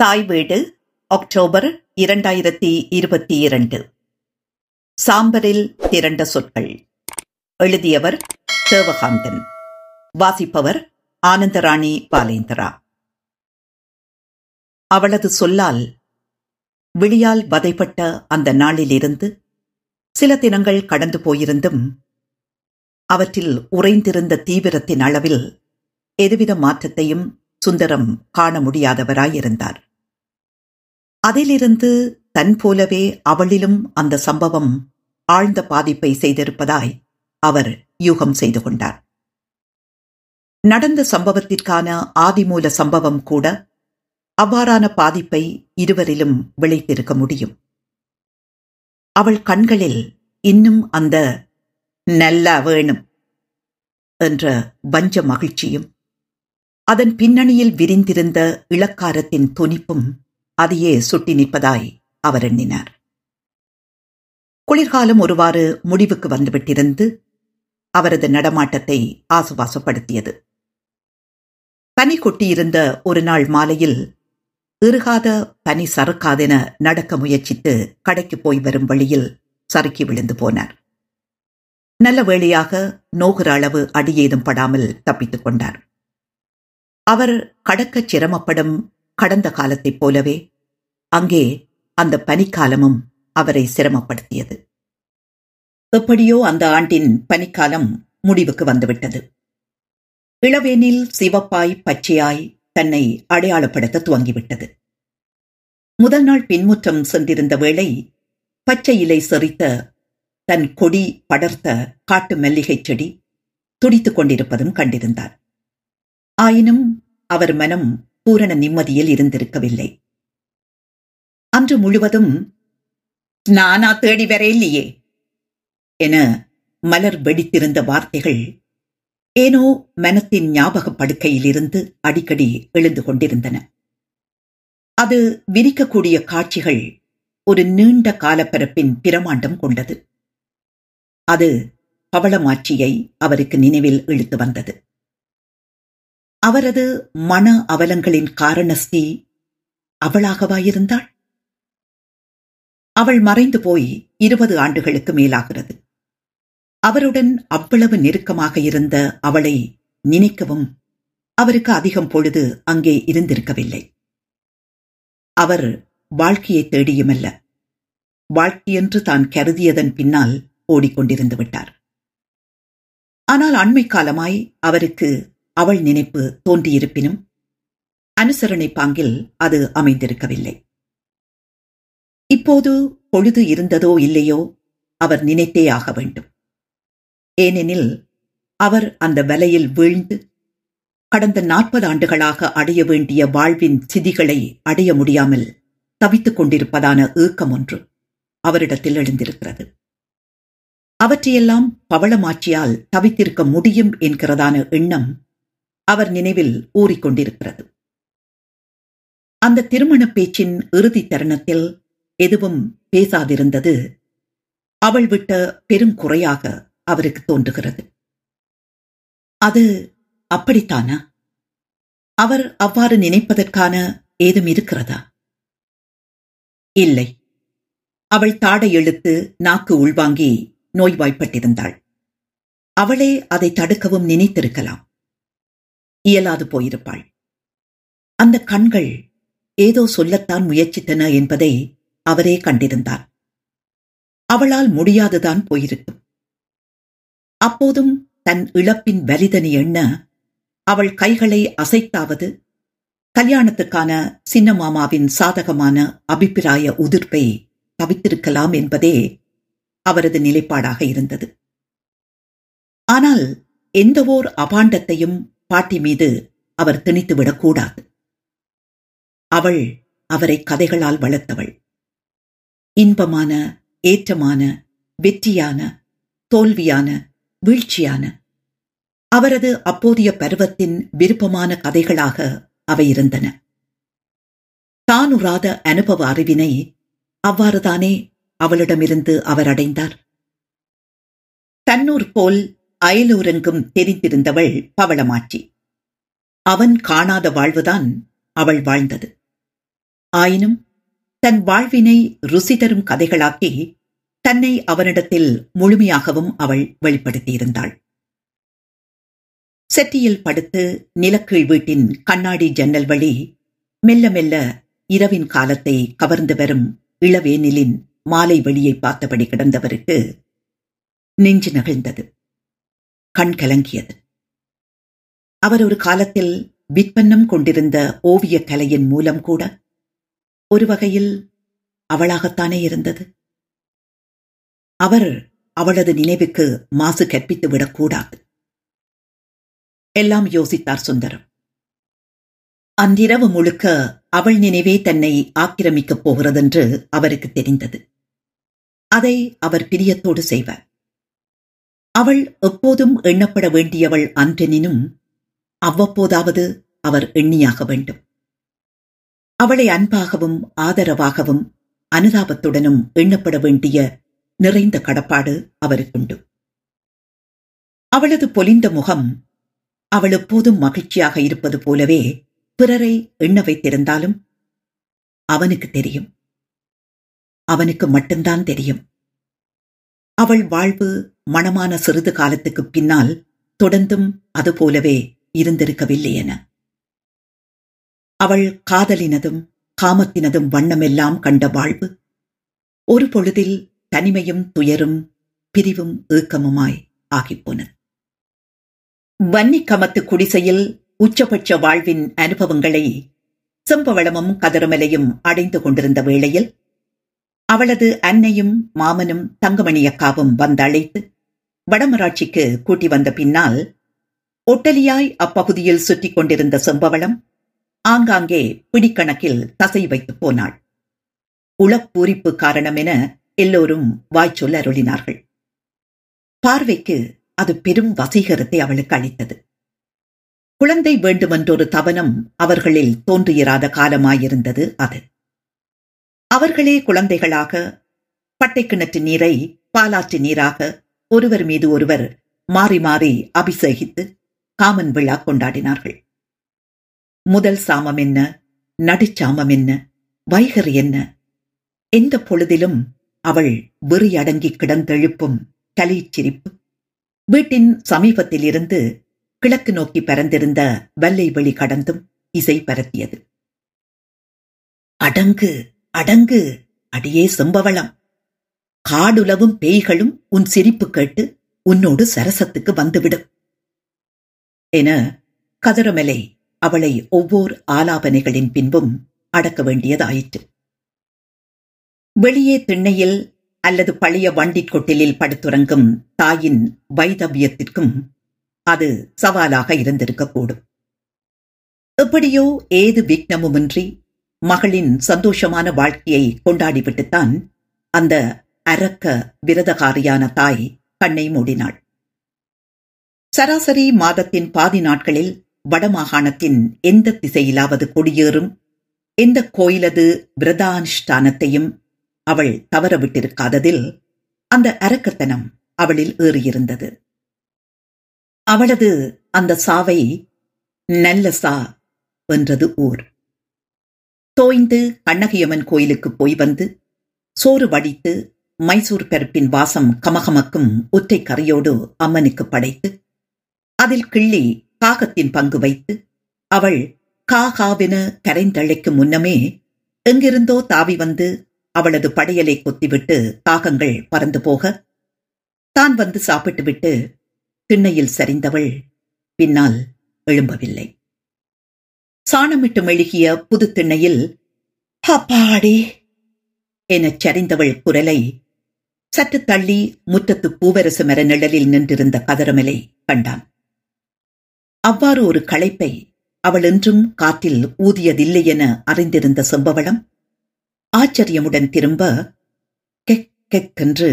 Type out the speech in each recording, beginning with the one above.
தாய் வீடு அக்டோபர் இரண்டாயிரத்தி இருபத்தி இரண்டு. சாம்பரில் திரண்ட சொற்கள். எழுதியவர் தேவகாந்தன். வாசிப்பவர் ஆனந்தராணி பாலேந்திரா. அவளது சொல்லால் விழியால் வதைப்பட்ட அந்த நாளிலிருந்து சில தினங்கள் கடந்து போயிருந்தும் அவற்றில் உறைந்திருந்த தீவிரத்தின் அளவில் எதுவித மாற்றத்தையும் சுந்தரம் காண முடியாதவராயிருந்தார். அதிலிருந்து தன் போலவே அவளிலும் அந்த சம்பவம் ஆழ்ந்த பாதிப்பை செய்திருப்பதாய் அவர் யூகம் செய்து கொண்டார். நடந்த சம்பவத்திற்கான ஆதிமூல சம்பவம் கூட அவ்வாறான பாதிப்பை இருவரிலும் விளைத்திருக்க முடியும். அவள் கண்களில் இன்னும் அந்த நல்லா வேணும் என்ற வஞ்ச மகிழ்ச்சியும் அதன் பின்னணியில் விரிந்திருந்த இளக்காரத்தின் துணிப்பும் அதையே சுட்டி நிற்பதாய் அவர் எண்ணினார். குளிர்காலம் ஒருவாறு முடிவுக்கு வந்துவிட்டிருந்து அவரது நடமாட்டத்தை ஆசுவாசப்படுத்தியது. பனி கொட்டியிருந்த ஒரு நாள் மாலையில் இறுகாத பனி சறுக்காதென நடக்க முயற்சித்து கடைக்கு போய் வரும் வழியில் சறுக்கி விழுந்து போனார். நல்ல வேளையாக நோகிற அளவு அடியேதும் படாமல் தப்பித்துக் கொண்டார். அவர் கடக்கச் சிரமப்படும் கடந்த காலத்தைப் போலவே அங்கே அந்த பனிக்காலமும் அவரை சிரமப்படுத்தியது. எப்படியோ அந்த ஆண்டின் பனிக்காலம் முடிவுக்கு வந்துவிட்டது. இளவேனில் சிவப்பாய் பச்சையாய் தன்னை அடையாளப்படுத்த துவங்கிவிட்டது. முதல் நாள் பின்முற்றம் சென்றிருந்த வேளை பச்சை இலை செறித்த தன் கொடி படர்த்த காட்டு மல்லிகைச் செடி துடித்துக் கொண்டிருப்பதும் கண்டிருந்தார். ஆயினும் அவர் மனம் பூரண நிம்மதியில் இருந்திருக்கவில்லை. அன்று முழுவதும் நானா தேடி வர இல்லையே என மலர் வெடித்திருந்த வார்த்தைகள் ஏனோ மனத்தின் ஞாபக படுக்கையிலிருந்து அடிக்கடி எழுந்து கொண்டிருந்தன. அது விரிக்கக்கூடிய காட்சிகள் ஒரு நீண்ட காலப்பரப்பின் பிரமாண்டம் கொண்டது. அது பவளமாட்சியை அவருக்கு நினைவில் இழுத்து வந்தது. அவரது மன அவலங்களின் காரணஸ்தி அவளாகவாயிருந்தாள்? அவள் மறைந்து போய் இருபது ஆண்டுகளுக்கு மேலாகிறது. அவருடன் அவ்வளவு நெருக்கமாக இருந்த அவளை நினைக்கவும் அவருக்கு அதிகம் பொழுது அங்கே இருந்திருக்கவில்லை. அவர் வாழ்க்கையை தேடியுமல்ல. வாழ்க்கையென்று தான் கருதியதன் பின்னால் ஓடிக்கொண்டிருந்து விட்டார். ஆனால் அண்மை காலமாய் அவருக்கு அவள் நினைப்பு தோன்றியிருப்பினும் அனுசரணை பாங்கில் அது அமைந்திருக்கவில்லை. இப்போது பொழுது இருந்ததோ இல்லையோ அவர் நினைத்தே ஆக வேண்டும். ஏனெனில் அவர் அந்த வலையில் வீழ்ந்து கடந்த நாற்பது ஆண்டுகளாக அடைய வேண்டிய வாழ்வின் சிதிகளை அடைய முடியாமல் தவித்துக் கொண்டிருப்பதான ஏக்கம் ஒன்று அவரிடத்தில் எழுந்திருக்கிறது. அவற்றையெல்லாம் பவளமாட்சியால் தவித்திருக்க முடியும் என்கிறதான எண்ணம் அவர் நினைவில் ஊறிக்கொண்டிருக்கிறது. அந்த திருமண பேச்சின் இறுதி தருணத்தில் எதுவும் பேசாதிருந்தது. அவள் விட்ட பெருங்குறையாக அவருக்கு தோன்றுகிறது. அது அப்படித்தானா? அவர் அவ்வாறு நினைப்பதற்கான ஏதும் இருக்கிறதா? இல்லை. அவள் தாடை இழுத்து நாக்கு உள்வாங்கி நோய்வாய்ப்பட்டிருந்தாள். அவளே அதை தடுக்கவும் நினைத்திருக்கலாம். இயலாது போயிருப்பாள். அந்த கண்கள் ஏதோ சொல்லத்தான் முயற்சித்தன என்பதை அவரே கண்டிருந்தார். அவளால் முடியாதுதான் போயிருக்கும். அப்போதும் தன் இழப்பின் வலிதனை எண்ண அவள் கைகளை அசைத்தாவது கல்யாணத்துக்கான சின்ன மாமாவின் சாதகமான அபிப்பிராய உதிர்ப்பை தவித்திருக்கலாம் என்பதே அவரது நிலைப்பாடாக இருந்தது. ஆனால் எந்தவோர் அபாண்டத்தையும் பாட்டி மீது அவர் திணித்துவிடக்கூடாது. அவள் அவரை கதைகளால் வளர்த்தவள். இன்பமான ஏற்றமான வெற்றியான தோல்வியான வீழ்ச்சியான. அவரது அப்போதைய பருவத்தின் விருப்பமான கதைகளாக அவை இருந்தன. தானுராத அனுபவ அறிவினை அவ்வாறுதானே அவளிடமிருந்து அவர் அடைந்தார். தன்னூர் போல் அயலூரெங்கும் தெரிந்திருந்தவள் பவளமாட்சி. அவன் காணாத வாழ்வுதான் அவள் வாழ்ந்தது. ஆயினும் தன் வாழ்வினை ருசி தரும் கதைகளாக்கி தன்னை அவனிடத்தில் முழுமையாகவும் அவள் வெளிப்படுத்தியிருந்தாள். செட்டியில் படுத்து நிலக்கீழ் வீட்டின் கண்ணாடி ஜன்னல் வழி மெல்ல மெல்ல இரவின் காலத்தை கவர்ந்து வரும் இளவேனிலின் மாலை வெளியை பார்த்தபடி கிடந்தவருக்கு நெஞ்சு நகழ்ந்தது. கண் கலங்கியது. அவர் ஒரு காலத்தில் விற்பன்னம் கொண்டிருந்த ஓவியக் கலையின் மூலம் கூட ஒரு வகையில் அவளாகத்தானே இருந்தது. அவர் அவளது நினைவுக்கு மாசு கற்பித்து விடக்கூடாது. எல்லாம் யோசித்தார் சுந்தரம். அன்றிரவு முழுக்க அவள் நினைவே தன்னை ஆக்கிரமிக்கப் போகிறதென்று அவருக்கு தெரிந்தது. அதை அவர் பிரியத்தோடு செய்வார். அவள் எப்போதும் எண்ணப்பட வேண்டியவள் அன்றெனினும் அவ்வப்போதாவது அவர் எண்ணியாக வேண்டும். அவளை அன்பாகவும் ஆதரவாகவும் அனுதாபத்துடனும் எண்ணப்பட வேண்டிய நிறைந்த கடப்பாடு அவருக்குண்டு அவளது பொலிந்த முகம் அவள் எப்போதும் மகிழ்ச்சியாக இருப்பது போலவே பிறரை எண்ண வைத்திருந்தாலும் அவனுக்கு தெரியும். அவனுக்கு மட்டும்தான் தெரியும். அவள் வாழ்வு மணமான சிறிது காலத்துக்கு பின்னால் தொடர்ந்தும் அதுபோலவே இருந்திருக்கவில்லை என. அவள் காதலினதும் காமத்தினதும் வண்ணமெல்லாம் கண்ட வாழ்வு. ஒரு பொழுதில் தனிமையும் துயரும் பிரிவும் ஏக்கமுமாய் ஆகிப்போனது வன்னிக்கமத்து குடிசையில் உச்சபட்ச வாழ்வின் அனுபவங்களை செம்பவளமும் கதிரமலையும் அடைந்து கொண்டிருந்த வேளையில் அவளது அன்னையும் மாமனும் தங்கமணி அக்காவும் வந்தழைத்து வடமராட்சிக்கு கூட்டி வந்த பின்னால் ஒட்டலியாய் அப்பகுதியில் சுற்றிக் கொண்டிருந்த செம்பவளம் ஆங்காங்கே பிடிக்கணக்கில் தசை வைத்து போனாள். உளப்பூரிப்பு காரணம் என எல்லோரும் வாய்ச்சொல் அருளினார்கள். பார்வைக்கு அது பெரும் வசீகரத்தை அவளுக்கு அளித்தது. குழந்தை வேண்டுமென்றொரு தவனம் அவர்களில் தோன்றியிராத காலமாயிருந்தது அது. அவர்களே குழந்தைகளாக பட்டை கிணற்று நீரை பாலாற்று நீராக ஒருவர் மீது ஒருவர் மாறி மாறி அபிஷேகித்து காமன் விழா கொண்டாடினார்கள். முதல் சாமம் என்ன? நடுச்சாமம் என்ன? வைகர் என்ன? எந்த பொழுதிலும் அவள் வெறியடங்கி கிடந்தெழுப்பும் கலிச்சிரிப்பு. வீட்டின் சமீபத்திலிருந்து கிழக்கு நோக்கி பறந்திருந்த வல்லை வெளி கடந்தும் இசை பரத்தியது அடங்கு அடங்கு அடியே செம்பவளம். காடுலவும் பேய்களும் உன் சிரிப்பு கேட்டு உன்னோடு சரசத்துக்கு வந்துவிடும் என கதிரமலை அவளை ஒவ்வொரு ஆலாபனைகளின் பின்பும் அடக்க வேண்டியதாயிற்று. வெளியே திண்ணையில் அல்லது பழைய வண்டிக் கொட்டிலில் படுத்துறங்கும் தாயின் வைதவியத்திற்கும் அது சவாலாக இருந்திருக்கக்கூடும். எப்படியோ ஏது விக்னமுமின்றி மகளின் சந்தோஷமான வாழ்க்கையை கொண்டாடிவிட்டுத்தான் அந்த அரக்க விரதகாரியான தாய் கண்ணை மூடினாள். சராசரி மாதத்தின் பாதி நாட்களில் வடமாகாணத்தின் எந்த திசையிலாவது கொடியேறும்? எந்த கோயிலது விரதானுஷ்டானத்தையும் அவள் தவறவிட்டிருக்காததில் அந்த அரக்கத்தனம் அவளில் ஏறியிருந்தது. அவளது அந்த சாவை நல்ல சா என்றது ஊர். தோய்ந்து கண்ணகியம்மன் கோயிலுக்கு போய் வந்து சோறு வடித்து மைசூர் பருப்பின் வாசம் கமகமக்கும் ஒற்றை கரையோடு அம்மனுக்கு படைத்து அதில் கிள்ளி காகத்தின் பங்கு வைத்து அவள் காகாவென கரைந்தழைக்கும் முன்னமே எங்கிருந்தோ தாவி வந்து அவளது படையலை கொத்திவிட்டு காகங்கள் பறந்து போக தான் வந்து சாப்பிட்டுவிட்டு திண்ணையில் சரிந்தவள் பின்னால் எழும்பவில்லை. சாணமிட்டு மெழுகிய புது திண்ணையில் அப்பாடி எனச் சரிந்தவள் குரலை சற்று தள்ளி முற்றத்து பூவரசு மர நிழலில் நின்றிருந்த கதரமலை கண்டான். அவ்வாறு ஒரு களைப்பை அவள் என்றும் காற்றில் ஊதியதில்லை என அறிந்திருந்த செம்பவளம் ஆச்சரியமுடன் திரும்ப கெக் கெக்கென்று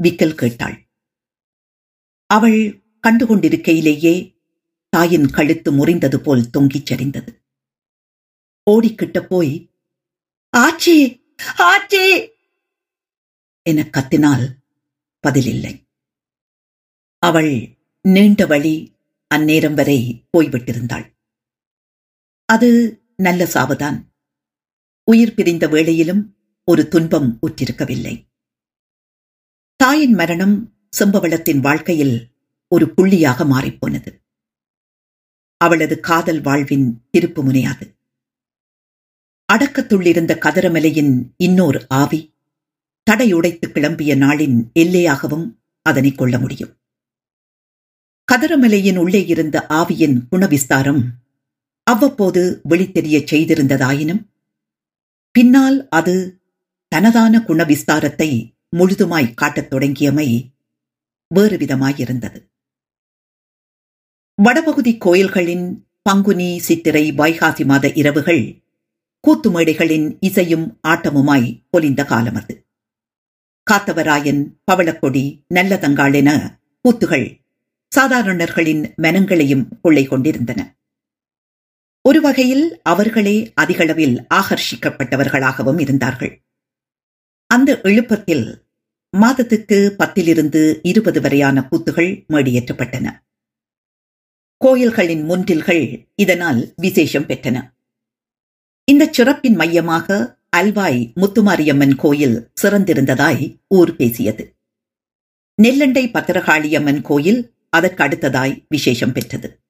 விக்கல் கேட்டாள். அவள் கண்டுகொண்டிருக்கையிலேயே தாயின் கழுத்து முறிந்தது போல் தொங்கிச் சரிந்தது. ஓடிக்கிட்ட போய் ஆச்சி ஆச்சி! என கத்தினால் பதிலில்லை. அவள் நீண்ட வழி அந்நேரம் வரை போய்விட்டிருந்தாள். அது நல்ல சாவுதான். உயிர் பிரிந்த வேளையிலும் ஒரு துன்பம் உற்றிருக்கவில்லை தாயின் மரணம் செம்பவளத்தின் வாழ்க்கையில் ஒரு புள்ளியாக மாறிப்போனது. அவளது காதல் வாழ்வின் திருப்பு முனையாது. அடக்கத்துள்ளிருந்த கதிரமலையின் இன்னொரு ஆவி தடையுடைத்து கிளம்பிய நாளின் எல்லையாகவும் அதனை கொள்ள முடியும். கதிரமலையின் உள்ளே இருந்த ஆவியின் குணவிஸ்தாரம் அவ்வப்போது வெளித்தெரியச் செய்திருந்ததாயினும் பின்னால் அது தனதான குணவிஸ்தாரத்தை முழுதுமாய் காட்டத் தொடங்கியமை வேறு விதமாயிருந்தது வடபகுதி கோயில்களின் பங்குனி சித்திரை வைகாசி மாத இரவுகள் கூத்து மேடைகளின் இசையும் ஆட்டமுமாய் பொலிந்த காலம் அது காத்தவராயன் பவளக்கொடி நல்லதங்காள் என கூத்துகள் சாதாரணர்களின் மனங்களையும் கொள்ளை கொண்டிருந்தன. ஒரு வகையில் அவர்களே அதிகளவில் ஆகர்ஷிக்கப்பட்டவர்களாகவும் இருந்தார்கள். அந்த எழுப்பத்தில் மாதத்துக்கு பத்திலிருந்து இருபது வரையான கூத்துகள் மேடியேற்றப்பட்டன. கோயில்களின் முன்றில்கள் இதனால் விசேஷம் பெற்றன. இந்த சிறப்பின் மையமாக அல்வாய் முத்துமாரியம்மன் கோயில் சிறந்திருந்ததாய் ஊர் பேசியது. நெல்லண்டை பத்திரகாளியம்மன் கோயில் அதற்கு அடுத்ததாய் விசேஷம் பெற்றது.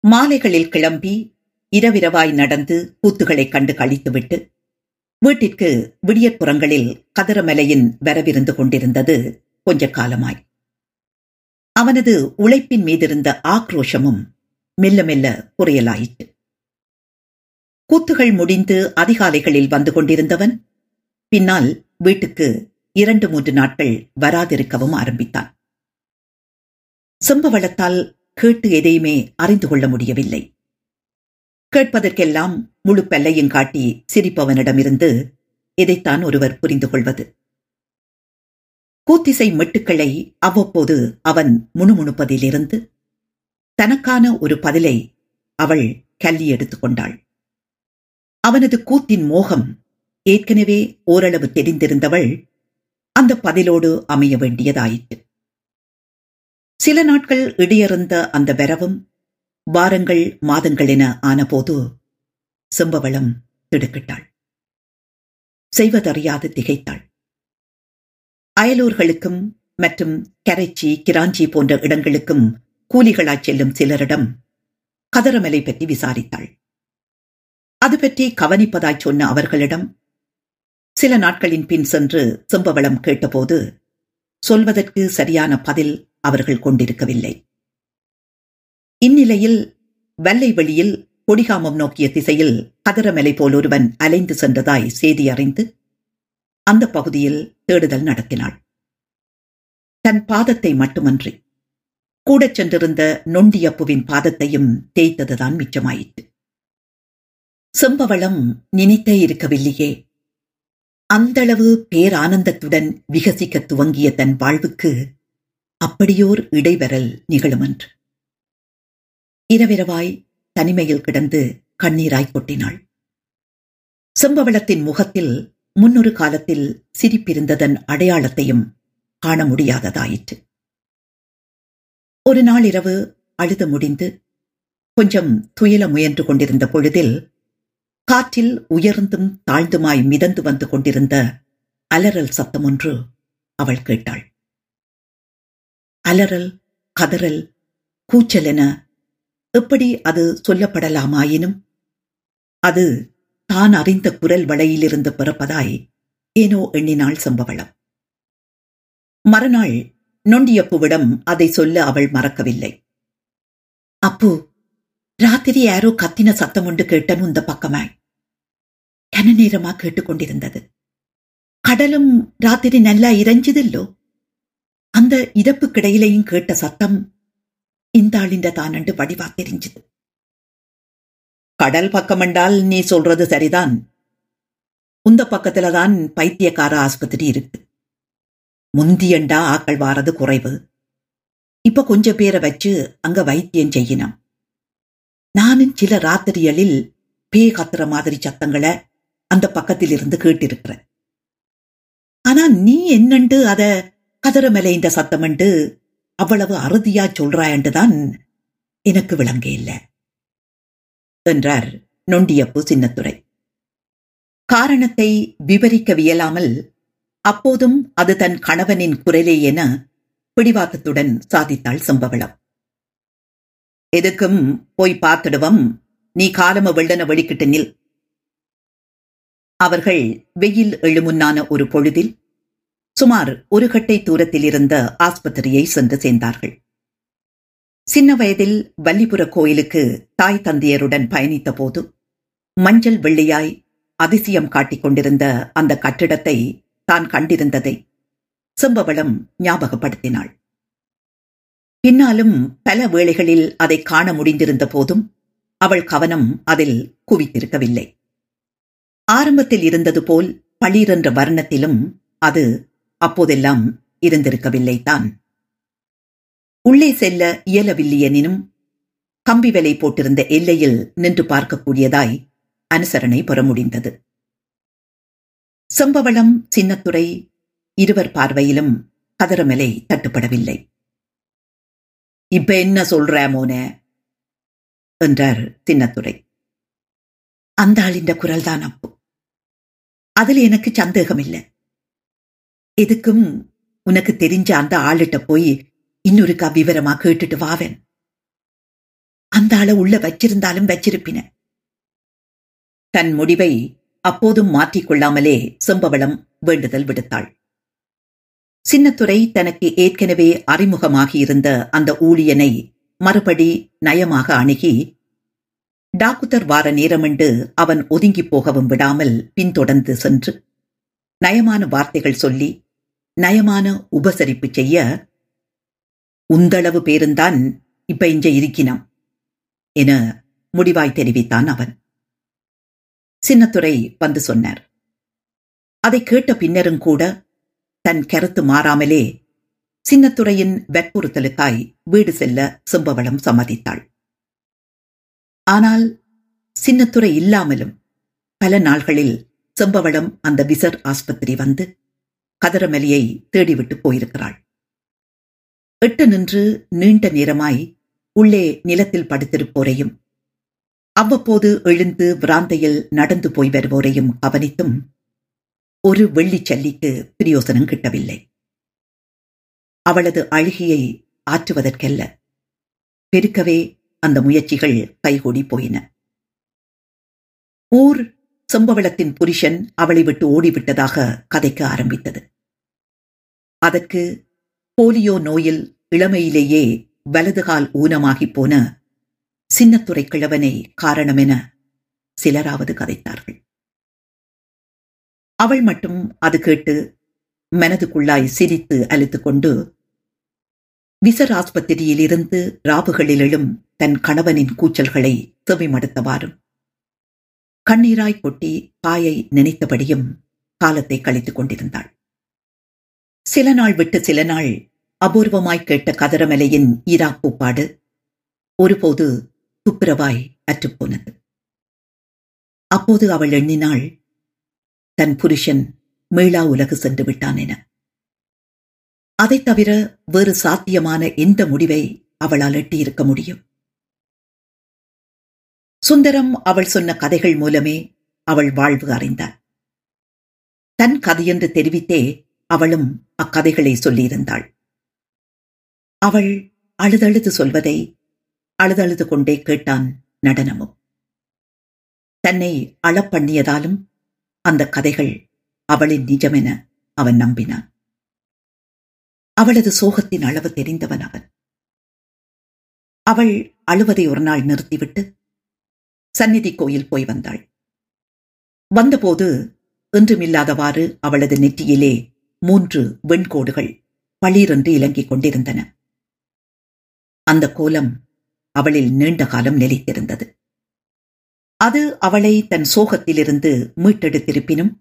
மாலைகளில் கிளம்பி இரவிரவாய் நடந்து கூத்துகளைக் கண்டு கழித்துவிட்டு வீட்டிற்கு விடியற்புறங்களில் கதிரமலையின் வரவிருந்து கொண்டிருந்தது கொஞ்ச காலமாய். அவனது உழைப்பின் மீதிருந்த ஆக்ரோஷமும் மெல்ல மெல்ல குறையலாயிற்று கூத்துகள் முடிந்து அதிகாலைகளில் வந்து கொண்டிருந்தவன் பின்னால் வீட்டுக்கு இரண்டு மூன்று நாட்கள் வராதிருக்கவும் ஆரம்பித்தான். செம்பவளத்தால் கேட்டு எதையுமே அறிந்து கொள்ள முடியவில்லை. கேட்பதற்கெல்லாம் முழு பெல்லையும் காட்டி சிரிப்பவனிடமிருந்து இதைத்தான் ஒருவர் புரிந்து கொள்வது. கூத்திசை மெட்டுக்களை அவ்வப்போது அவன் முணுமுணுப்பதிலிருந்து தனக்கான ஒரு பதிலை அவள் கல்லி எடுத்துக் கொண்டாள். அவனது கூத்தின் மோகம் ஏற்கனவே ஓரளவு தெரிந்திருந்தவள் அந்த பதிலோடு அமைய வேண்டியதாயிற்று. சில நாட்கள் இடியறந்த அந்த வரவும் வாரங்கள் மாதங்கள் என ஆனபோது செம்பவளம் திடுக்கிட்டாள். செய்வதறியாது திகைத்தாள். அயலூர்களுக்கும் மற்றும் கரைச்சி கிராஞ்சி போன்ற இடங்களுக்கும் கூலிகளாய் செல்லும் சிலரிடம் கதரமலை பற்றி விசாரித்தாள். அது பற்றி கவனிப்பதாய் சொன்ன அவர்களிடம் சில நாட்களின் பின் சென்று செம்பவளம் கேட்டபோது சொல்வதற்கு சரியான பதில் அவர்கள் கொண்டிருக்கவில்லை. இந்நிலையில் வெள்ளை வெளியில் கொடிகாமம் நோக்கிய திசையில் கதரமலை போல் ஒருவன் அலைந்து சென்றதாய் செய்தி அறிந்து அந்த பகுதியில் தேடுதல் நடத்தினாள். தன் பாதத்தை மட்டுமன்றி கூடச் சென்றிருந்த நொண்டியப்புவின் பாதத்தையும் தேய்த்ததுதான் மிச்சமாயிற்று. செம்பவளம் நினைத்தே இருக்கவில்லையே. அந்தளவு பேரானந்தத்துடன் விகசிக்க துவங்கிய தன் வாழ்வுக்கு அப்படியோர் இடைவரல் நிகழுமென்று. இரவிரவாய் தனிமையில் கிடந்து கண்ணீராய் கொட்டினாள். செம்பவளத்தின் முகத்தில் முன்னொரு காலத்தில் சிரிப்பிருந்ததன் அடையாளத்தையும் காண முடியாததாயிற்று. ஒரு நாள் இரவு அழுது முடிந்து கொஞ்சம் துயில முயன்று கொண்டிருந்த பொழுதில் காற்றில் உயர்ந்தும் தாழ்ந்துமாய் மிதந்து வந்து கொண்டிருந்த அலறல் சத்தம் ஒன்று அவள் கேட்டாள். அலறல் கதறல் கூச்சல் என எப்படி அது சொல்லப்படலாமாயினும் அது தான் அறிந்த குரல் வளையிலிருந்து பிறப்பதாய் ஏனோ எண்ணினாள் சம்பவளம். மறுநாள் நொண்டியப்புவிடம் அதை சொல்ல அவள் மறக்கவில்லை. அப்பு ராத்திரி யாரோ கத்தின சத்தம் ஒன்று கேட்டன் இந்த பக்கமாய். கன நேரமா கேட்டுக்கொண்டிருந்தது. கடலும் ராத்திரி நல்லா இறைஞ்சதில்லோ? அந்த இதப்புக்கிடையிலையும் கேட்ட சத்தம் இந்தாளிண்ட தானண்டு வடிவா தெரிஞ்சது. கடல் பக்கமெண்டால் நீ சொல்றது சரிதான். உந்த பக்கத்துலதான் பைத்தியக்கார ஆஸ்பத்திரி இருக்கு. முந்தியண்டா ஆக்கள் வாரது குறைவு. இப்ப கொஞ்ச பேரை வச்சு அங்க வைத்தியம் செய்யணும் நானும் சில ராத்திரிகளில் பே கத்துற மாதிரி சத்தங்களை அந்த பக்கத்திலிருந்து கேட்டிருக்கிறேன். ஆனா நீ என்னண்டு அத கதறமலை இந்த சத்தமண்டு அவ்வளவு அறுதியா சொல்றாயண்டுதான் எனக்கு விளங்க இல்ல. என்றார் நொண்டியப்பு சின்னத்துறை காரணத்தை விவரிக்க வியலாமல் அப்போதும் அது தன் கணவனின் குரலே என பிடிவாதத்துடன் சாதித்தாள் சம்பவளம். எதுக்கும் போய் பார்த்துடுவோம். நீ காலம வெள்ளன வெளிக்கிட்டு நில். அவர்கள் வெயில் எழுமுன்னான ஒரு பொழுதில் சுமார் ஒரு கட்டை தூரத்தில் இருந்த ஆஸ்பத்திரியை சென்று சேர்ந்தார்கள். சின்ன வயதில் வல்லிபுர கோயிலுக்கு தாய் தந்தையருடன் பயணித்த போது மஞ்சள் வெள்ளையாய் அதிசயம் காட்டிக் கொண்டிருந்த அந்த கட்டிடத்தை தான் கண்டிருந்ததை செம்பவளம் ஞாபகப்படுத்தினாள். பின்னாலும் பல வேளைகளில் அதை காண முடிந்திருந்த போதும் அவள் கவனம் அதில் குவித்திருக்கவில்லை. ஆரம்பத்தில் இருந்தது போல் பளிரென்ற வர்ணத்திலும் அது அப்போதெல்லாம் இருந்திருக்கவில்லை தான் உள்ளே செல்ல இயலவில்லையெனினும் கம்பி விலை போட்டிருந்த எல்லையில் நின்று பார்க்கக்கூடியதாய் அனுசரணை பெற முடிந்தது. செம்பவளம் சின்னத்துறை இருவர் பார்வையிலும் கதறமலை தட்டுப்படவில்லை. இப்ப என்ன சொல்ற மோனே? என்றார் சின்னத்துறை. அந்த ஆளின் குரல் தான் அப்போ. அதில் எனக்கு சந்தேகம் இல்லை எதுக்கும் உனக்கு தெரிஞ்ச அந்த ஆளுட்ட போய் இன்னொருக்கா விவரமா கேட்டுட்டு வாவேன். அந்த ஆளை உள்ள வச்சிருந்தாலும் வச்சிருப்பின. தன் முடிவை அப்போதும் மாற்றிக்கொள்ளாமலே செம்பவளம் வேண்டுதல் விடுத்தாள். சின்னத்துறை தனக்கு ஏற்கனவே அறிமுகமாகியிருந்த அந்த ஊழியனை மறுபடி நயமாக அணுகி டாக்குத்தர் வார நேரமென்று அவன் ஒதுங்கி போகவும் விடாமல் பின்தொடர்ந்து சென்று நயமான வார்த்தைகள் சொல்லி நயமான உபசரிப்பு செய்ய உந்தளவு பேருந்தான் இப்ப இங்க இருக்கினான் என முடிவாய் தெரிவித்தான் அவன். சின்னத்துறை வந்து சொன்னார். அதை கேட்ட பின்னரும் கூட தன் கருத்து மாறாமலே சின்னத்துறையின் வற்புறுத்தலுக்காய் வீடு செல்ல செம்பவளம் சம்மதித்தாள். ஆனால் சின்னத்துறை இல்லாமலும் பல நாள்களில் செம்பவளம் அந்த விசர் ஆஸ்பத்திரி வந்து கதரமலியை தேடிவிட்டு போயிருக்கிறாள். எட்டு நின்று நீண்ட நேரமாய் உள்ளே நிலத்தில் படுத்திருப்போரையும் அவ்வப்போது எழுந்து விராந்தையில் நடந்து போய் வருவோரையும் கவனித்தும் ஒரு வெள்ளிச் சல்லிக்கு பிரயோசனம் கிட்டவில்லை. அவளது அழுகியை ஆற்றுவதற்கல்ல. பெருக்கவே அந்த முயற்சிகள் கைகூடி போயின. ஊர் செம்பவளத்தின் புருஷன் அவளை விட்டு ஓடிவிட்டதாக கதைக்க ஆரம்பித்தது. அதற்கு போலியோ நோயில் இளமையிலேயே வலதுகால் ஊனமாகி போன சின்னத்துறை கிழவனை காரணமென சிலராவது கதைத்தார்கள். அவள் மட்டும் அது கேட்டு மனதுக்குள்ளாய் சிரித்து அழுத்துக் கொண்டு விசர் ஆஸ்பத்திரியில் இருந்து எழும் தன் கணவனின் கூச்சல்களை செவிமடுத்தவாறும் கண்ணீராய் கொட்டி தாயை நினைத்தபடியும் காலத்தை கழித்துக் கொண்டிருந்தாள். சில நாள் விட்டு சில நாள் அபூர்வமாய் கேட்ட கதரமலையின் ஈரா கூப்பாடு ஒருபோது துப்புரவாய் அற்றுப்போனது. அப்போது அவள் எண்ணினாள் தன் புருஷன் மீளா உலகு சென்று விட்டான் என. அதைத் தவிர வேறு சாத்தியமான எந்த முடிவை அவளால் எட்டியிருக்க முடியும். சுந்தரம் அவள் சொன்ன கதைகள் மூலமே அவள் வாழ்வு அறிந்தார் தன் கதையென்று தெரிவித்தே அவளும் அக்கதைகளை சொல்லியிருந்தாள். அவள் அழுதழுது சொல்வதை அழுதழுது கொண்டே கேட்டான் நடனமும். தன்னை அளப்பண்ணியதாலும் அந்த கதைகள் அவளின் நிஜமென அவன் நம்பினான். அவளது சோகத்தின் அளவு தெரிந்தவன் அவன். அவள் அழுவதை ஒரு நாள் நிறுத்திவிட்டு சந்நிதி கோயில் போய் வந்தாள். வந்தபோது என்றுமில்லாதவாறு அவளது நெற்றியிலே மூன்று வெண்கோடுகள் பளிரென்று இலங்கிக் கொண்டிருந்தன. அந்த கோலம் அவளில் நீண்ட காலம் நிலைத்திருந்தது அது அவளை தன் சோகத்திலிருந்து மீட்டெடுத்திருப்பினும்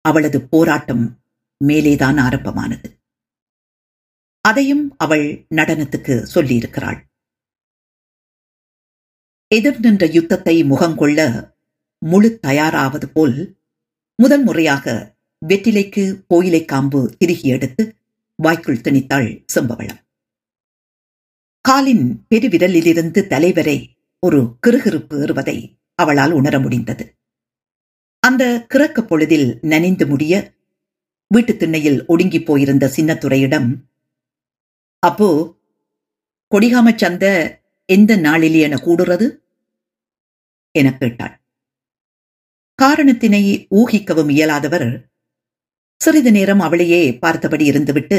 அவளது போராட்டம் மேலேதான் ஆரம்பமானது. அதையும் அவள் நடனத்துக்கு சொல்லியிருக்கிறாள். எதிர் நின்ற யுத்தத்தை முகங்கொள்ள முழு தயாராவது போல் முதல் முறையாக வெற்றிலைக்கு கோயிலை காம்பு திருகி எடுத்து வாய்க்குள் திணித்தாள் செம்பவளம். காலின் பெருவிரலிலிருந்து தலைவரை ஒரு கிருகிருப்பு ஏறுவதை அவளால் உணர முடிந்தது. அந்த கிறக்க பொழுதில் நனைந்து முடிய வீட்டுத் திண்ணையில் ஒடுங்கி போயிருந்த சின்னத்துறையிடம் அப்போ கொடிகாம சந்த எந்த நாளிலே என கூடுறது? என கேட்டாள். காரணத்தினை ஊகிக்கவும் இயலாதவர் சிறிது நேரம் அவளையே பார்த்தபடி இருந்துவிட்டு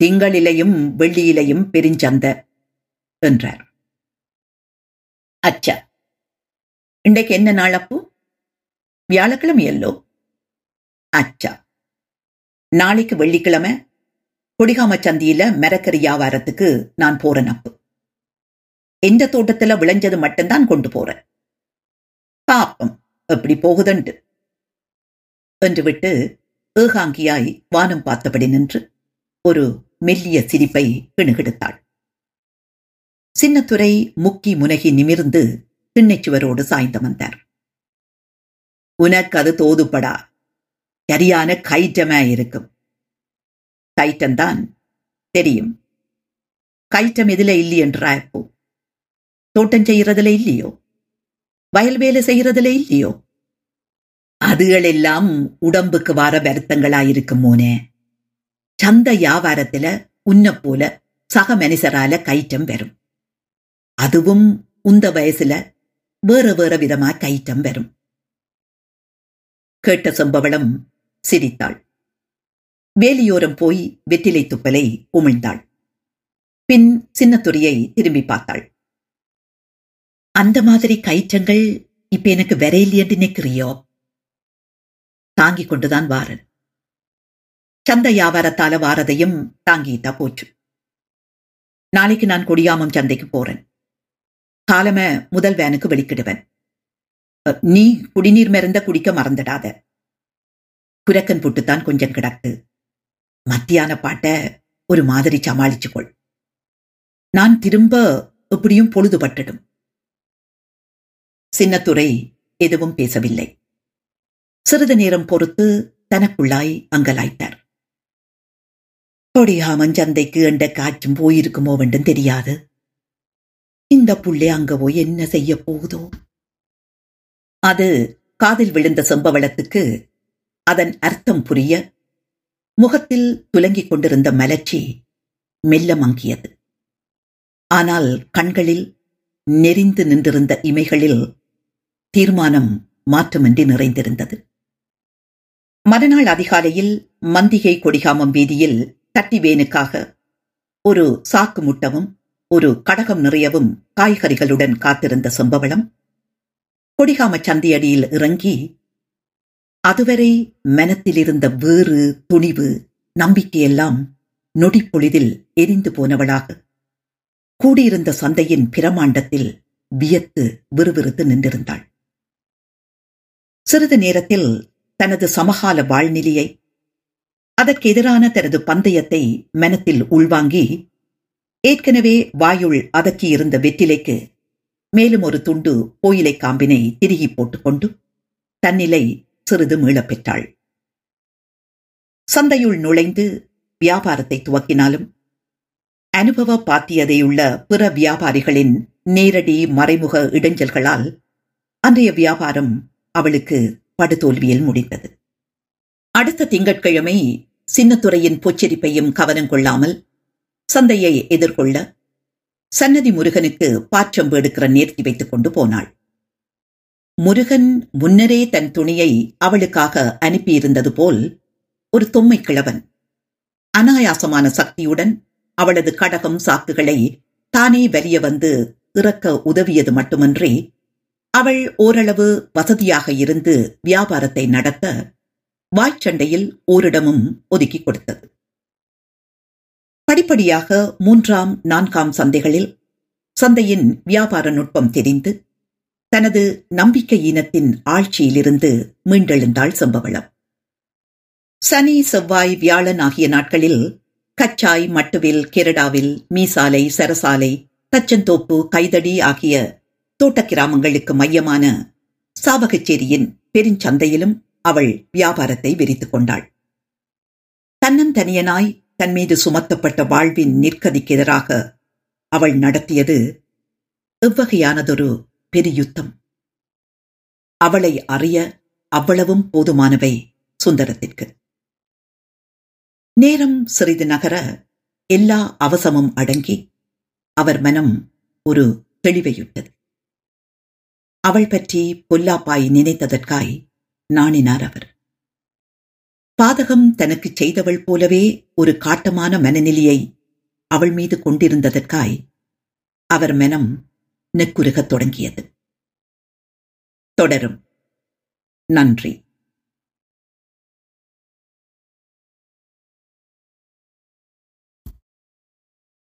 திங்களிலையும் வெள்ளியிலையும் பெருஞ்சந்த என்றார். அச்சா! இன்றைக்கு என்ன நாள் அப்போ? வியாழக்கிழமை எல்லோ அச்சா! நாளைக்கு வெள்ளிக்கிழமை கொடிகாம சந்தியில மரக்கறி வியாபாரத்துக்கு நான் போறேன் அப்பு. எந்த தோட்டத்துல விளைஞ்சது மட்டும்தான் கொண்டு போறேன். பாப்பம்! எப்படி போகுதுண்டு? என்று விட்டு ஏகாங்கியாய் வானம் பார்த்தபடி நின்று ஒரு மெல்லிய சிரிப்பை கிணுகிடுத்தாள் சின்னத்துறை முக்கி முனகி நிமிர்ந்து திண்ணைச்சுவரோடு சாய்ந்து வந்தார். உனக்கு அது தோதுப்படா. சரியான கைட்டமே இருக்கும். கைட்டம்தான் தெரியும். கைட்டம் எதுல இல்லையென்றா இப்போ தோட்டம் செய்யறதுல இல்லையோ? வயல் வேலை செய்யறதுல இல்லையோ? அதுகளெல்லாம் உடம்புக்கு வர வருத்தங்களாயிருக்கும் மோனே. சந்த வியாபாரத்துல உன்ன போல சக மனுஷரால கைட்டம் வரும். அதுவும் உந்த வயசுல வேற வேற விதமா கைட்டம் வரும். கேட்ட செம்பவளம் சிரித்தாள். வேலியோரம் போய் வெற்றிலை துப்பலை உமிழ்ந்தாள். பின் சின்னத்துறையை திரும்பி பார்த்தாள். அந்த மாதிரி கயிற்றங்கள் இப்ப எனக்கு வரையில்லையென்று நினைக்கிறியோ? தாங்கிக் கொண்டுதான் வாரன். சந்த வியாபாரத்தால வாரதையும் தாங்கிட்டா போச்சு. நாளைக்கு நான் கொடியாமம் சந்தைக்கு போறேன். காலம முதல் வேனுக்கு வெளிக்கிடுவேன். நீ குடிநீர் மருந்த குடிக்க மறந்துடாத. குரக்கன் புட்டுத்தான் கொஞ்சம் கிடக்கு. மத்தியான பாட்ட ஒரு மாதிரி சமாளிச்சுக்கொள். நான் திரும்ப எப்படியும் பொழுதுபட்டுடும். சின்னத்துறை எதுவும் பேசவில்லை. சிறிது நேரம் பொறுத்து தனக்குள்ளாய் அங்கலாய்த்தார். கொடியாமன் சந்தைக்கு என்ற காற்றும் போயிருக்குமோ வேண்டும் தெரியாது. இந்த புள்ளை அங்க போய் என்ன செய்ய போகுதோ? அது காதில் விழுந்த செம்பவளத்துக்கு அதன் அர்த்தம் புரிய முகத்தில் துலங்கிக் கொண்டிருந்த மலர்ச்சி மெல்ல மங்கியது. ஆனால் கண்களில் நெறிந்து நின்றிருந்த இமைகளில் தீர்மானம் மாற்றமின்றி நிறைந்திருந்தது. மறுநாள் அதிகாலையில் மந்திகை கொடிகாமம் வீதியில் தட்டிவேனுக்காக ஒரு சாக்கு முட்டவும் ஒரு கடகம் நிறையவும் காய்கறிகளுடன் காத்திருந்த செம்பவளம் கொடிகாம சந்தியடியில் இறங்கி அதுவரை மனத்திலிருந்த வேறு துணிவு நம்பிக்கையெல்லாம் நொடிப்பொழுதில் எரிந்து போனவளாக கூடியிருந்த சந்தையின் பிரமாண்டத்தில் வியத்து விறுவிறுத்து நின்றிருந்தாள். சிறிது நேரத்தில் தனது சமகால வாழ்நிலையை அதற்கு எதிரான தனது பந்தயத்தை மனத்தில் உள்வாங்கி ஏற்கனவே வாயுள் அதக்கியிருந்த வெற்றிலைக்கு மேலும் ஒரு துண்டு கோயிலை காம்பினை திருகி போட்டுக்கொண்டு தன்னிலை சிறிது மீளப் பெற்றாள் சந்தையுள் நுழைந்து வியாபாரத்தை துவக்கினாலும் அனுபவ பாத்தியதையுள்ள பிற வியாபாரிகளின் நேரடி மறைமுக இடைஞ்சல்களால் அன்றைய வியாபாரம் அவளுக்கு படுதோல்வியில் முடிந்தது. அடுத்த திங்கட்கிழமை சின்னத்துறையின் பொச்சரிப்பையும் கவனம் கொள்ளாமல் சந்தையை எதிர்கொள்ள சன்னதி முருகனுக்கு பாற்றம்பு எடுக்கிற நேர்த்தி வைத்துக் கொண்டு போனாள். முருகன் முன்னரே தன் துணியை அவளுக்காக அனுப்பியிருந்தது போல் ஒரு தொம்மை கிழவன் அனாயாசமான சக்தியுடன் அவளது கடகம் சாக்குகளை தானே வலிய வந்து இறக்க உதவியது மட்டுமன்றி அவள் ஓரளவு வசதியாக இருந்து வியாபாரத்தை நடத்த வாய்ச்சண்டையில் ஓரிடமும் ஒதுக்கிக் கொடுத்தது. படிப்படியாக மூன்றாம் நான்காம் சந்தைகளில் சந்தையின் வியாபார நுட்பம் தெரிந்து தனது நம்பிக்கை இனத்தின் ஆட்சியிலிருந்து மீண்டெழுந்தாள் சம்பவளம். சனி செவ்வாய் வியாழன் ஆகிய நாட்களில் கச்சாய் மட்டுவில் கெரடாவில் மீசாலை சரசாலை தச்சந்தோப்பு கைதடி ஆகிய தோட்ட கிராமங்களுக்கு மையமான சாவகச்சேரியின் பெருஞ்சந்தையிலும் அவள் வியாபாரத்தை விரித்துக் கொண்டாள். தன்னந்தனியனாய் தன் மீது சுமத்தப்பட்ட வாழ்வின் நிற்கதிக்கு எதிராக அவள் நடத்தியது எவ்வகையானதொரு பெருயுத்தம். அவளை அறிய அவ்வளவும் போதுமானவை சுந்தரத்திற்கு. நேரம் சிறிது நகர எல்லா அவசமும் அடங்கி அவர் மனம் ஒரு தெளிவையுட்டது அவள் பற்றி பொல்லாப்பாய் நினைத்ததற்காய் நாணினார் அவர். பாதகம் தனக்கு செய்தவள் போலவே ஒரு காட்டமான மனநிலையை அவள் மீது கொண்டிருந்ததற்காய் அவர் மனம் நெக்குருகத் தொடங்கியது. தொடரும். நன்றி.